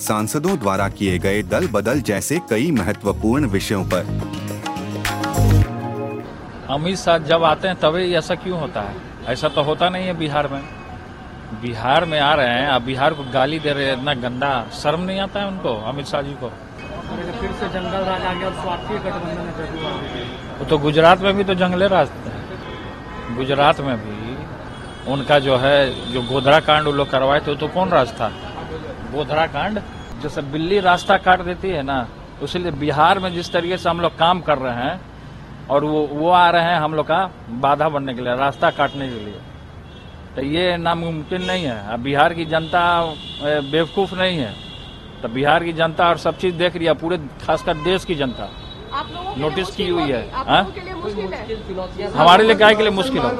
सांसदों द्वारा किए गए दल बदल जैसे कई महत्वपूर्ण विषयों पर। अमित शाह जब आते हैं तभी ऐसा क्यों होता है? ऐसा तो होता नहीं है बिहार में। बिहार में आ रहे हैं अब बिहार को गाली दे रहे हैं इतना गंदा शर्म नहीं आता है उनको अमित शाह जी को? फिर से जंगल राज आ गया और स्वार्थी गठबंधन वो तो गुजरात में भी तो जंगले राज थे गुजरात में भी उनका जो है जो गोधरा कांड वो लोग करवाए थे वो तो कौन राज था? गोधरा कांड जैसे बिल्ली रास्ता काट देती है ना इसलिए बिहार में जिस तरीके से हम लोग काम कर रहे हैं और वो वो आ रहे हैं हम लोग का बाधा बनने के लिए रास्ता काटने के लिए। तो ये नामुमकिन नहीं है। अब बिहार की जनता बेवकूफ़ नहीं है। तो बिहार की जनता और सब चीज़ देख रही है पूरे खासकर देश की जनता। नोटिस की हुई है। हाँ? हमारे लिए क्या के लिए मुश्किल हो?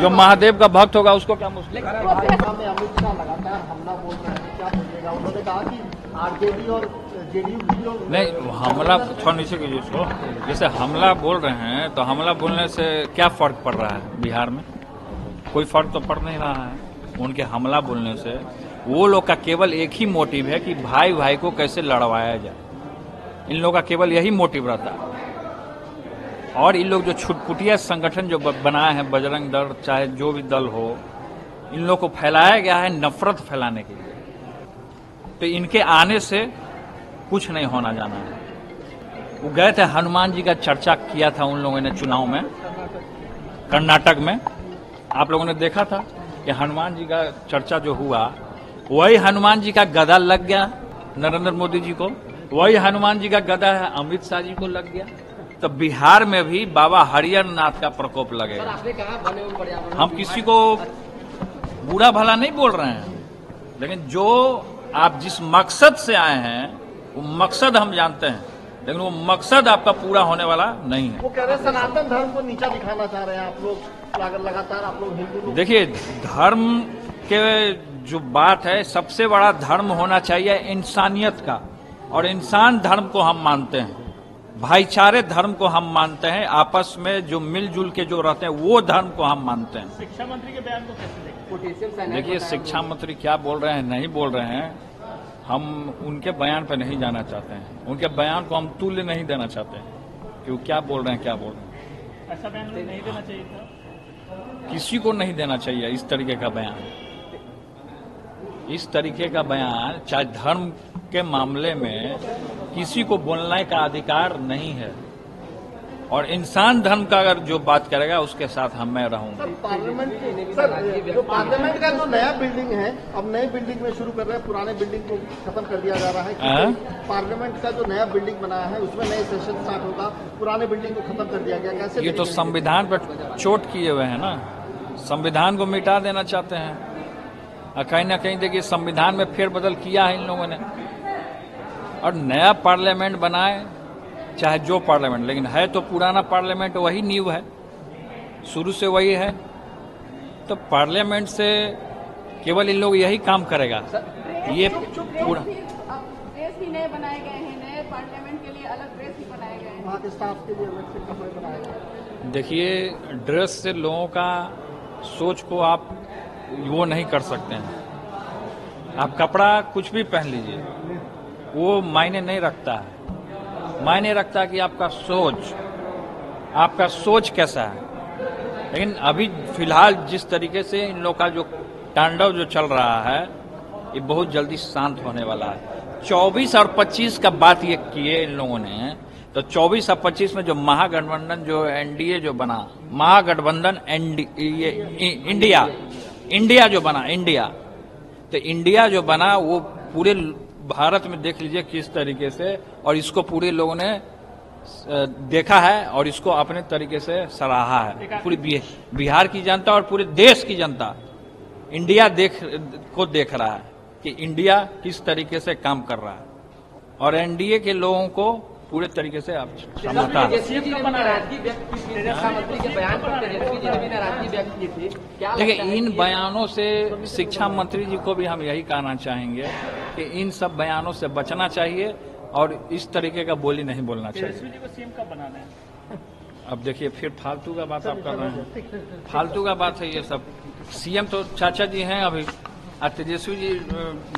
जो महादेव का भक्त होगा उसको क्या मुश्किल हैं। क्या उन्होंने कहा कि आरजेडी और जेडीयू की जो नहीं हमला थोड़ा नीचे जैसे हमला बोल रहे हैं तो हमला बोलने से क्या फ़र्क पड़ रहा है बिहार में? कोई फ़र्क तो पड़ नहीं रहा है। उनके हमला बोलने से, वो लोग का केवल एक ही मोटिव है कि भाई भाई को कैसे लड़वाया जाए। इन लोगों का केवल यही मोटिव रहता है। और इन लोग जो छुटपुटिया संगठन जो बनाए हैं, बजरंग दल, चाहे जो भी दल हो, इन लोग को फैलाया गया है नफरत फैलाने के लिए। तो इनके आने से कुछ नहीं होना जाना है। वो गए थे हनुमान जी का चर्चा किया था उन लोगों ने चुनाव में कर्नाटक में। आप लोगों ने देखा था कि हनुमान जी का चर्चा जो हुआ वही हनुमान जी का गदा लग गया नरेंद्र मोदी जी को वही हनुमान जी का गदा है अमित शाह जी को लग गया। तो बिहार में भी बाबा हरियर नाथ का प्रकोप लगेगा। हम किसी को बुरा भला नहीं बोल रहे हैं लेकिन जो आप जिस मकसद से आए हैं वो मकसद हम जानते हैं लेकिन वो मकसद आपका पूरा होने वाला नहीं है। वो कह रहे हैं सनातन धर्म को नीचा दिखाना चाह रहे हैं आप लोग लगातार आप लोग हिंदू देखिए धर्म के जो बात है सबसे बड़ा धर्म होना चाहिए इंसानियत का और इंसान धर्म को हम मानते हैं। भाईचारे धर्म को हम मानते हैं आपस में जो मिलजुल के जो रहते हैं वो धर्म को हम मानते हैं। शिक्षा मंत्री के बयान को कैसे देखिए शिक्षा मंत्री क्या बोल रहे हैं नहीं बोल रहे हैं हम उनके बयान पर नहीं जाना चाहते हैं। उनके बयान को हम तुल्य नहीं देना चाहते हैं। कि वो क्या बोल रहे हैं क्या बोल रहे हैं? ऐसा बयान नहीं देना चाहिए था? किसी को नहीं देना चाहिए इस तरीके का बयान। इस तरीके का बयान चाहे धर्म के मामले में किसी को बोलने का अधिकार नहीं है। और इंसान धर्म का अगर जो बात करेगा उसके साथ हम मैं रहूँगा। पार्लियामेंट सर जो पार्लियामेंट का जो नया बिल्डिंग है अब नई बिल्डिंग में शुरू कर रहे हैं पुराने बिल्डिंग को खत्म कर दिया जा रहा है हाँ? पार्लियामेंट का जो नया बिल्डिंग बनाया है उसमें नए सेशन स्टार्ट होगा पुराने बिल्डिंग को खत्म कर दिया गया कैसे ये तो संविधान पर चोट किए हुए हैं ना। संविधान को मिटा देना चाहते हैं। कहीं ना कहीं देखिए संविधान में फेरबदल किया है इन लोगों ने। और नया पार्लियामेंट बनाए चाहे जो पार्लियामेंट लेकिन है तो पुराना पार्लियामेंट वही नींव है। शुरू से वही है। तो पार्लियामेंट से केवल इन लोग यही काम करेगा। ये पूरा। ड्रेस भी नए बनाए गए हैं नए पार्लियामेंट के लिए अलग ड्रेस भी बनाए गए हैं। वहाँ के स्टाफ के लिए अलग से कपड़े बनाए गए देखिए ड्रेस से लोगों का सोच को आप वो नहीं कर सकते हैं। आप कपड़ा कुछ भी पहन लीजिए। वो मायने नहीं रखता है। मायने रखता है कि आपका सोच आपका सोच कैसा है। लेकिन अभी फ़िलहाल जिस तरीके से इन लोग का जो तांडव जो चल रहा है, ये बहुत जल्दी शांत होने वाला है। 24 और 25 का बात ये किए इन लोगों ने तो 24 और 25 में जो महागठबंधन जो एनडीए जो बना, महागठबंधन एनडीए इंडिया इंडिया जो बना, इंडिया तो इंडिया जो बना, वो पूरे भारत में देख लीजिए किस तरीके से और इसको पूरे लोगों ने देखा है और इसको अपने तरीके से सराहा है। पूरी बिहार की जनता और पूरे देश की जनता इंडिया देख को देख रहा है कि इंडिया किस तरीके से काम कर रहा है। और एनडीए के लोगों को पूरे तरीके से आप समझता है। देखिए इन बयानों से शिक्षा मंत्री जी को भी हम यही कहना चाहेंगे कि इन सब बयानों से बचना चाहिए और इस तरीके का बोली नहीं बोलना चाहिए। जी को सीएम कब बनाना है? अब देखिए फिर फालतू का बात आप कर रहे हैं। फालतू का बात है ये सब। सीएम तो चाचा जी हैं अभी और तेजस्वी जी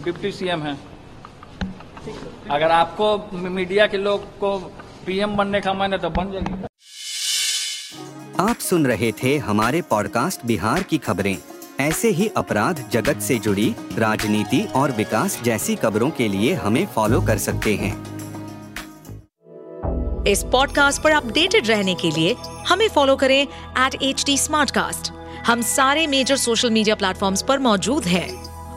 डिप्टी सीएम हैं। अगर आपको मीडिया के लोग को पीएम बनने का मन है तो बन जाएगी। आप सुन रहे थे हमारे पॉडकास्ट बिहार की खबरें। ऐसे ही अपराध जगत से जुड़ी राजनीति और विकास जैसी खबरों के लिए हमें फॉलो कर सकते हैं। इस पॉडकास्ट पर अपडेटेड रहने के लिए हमें फॉलो करें एट एच डी हम सारे मेजर सोशल मीडिया प्लेटफॉर्म्स पर मौजूद हैं।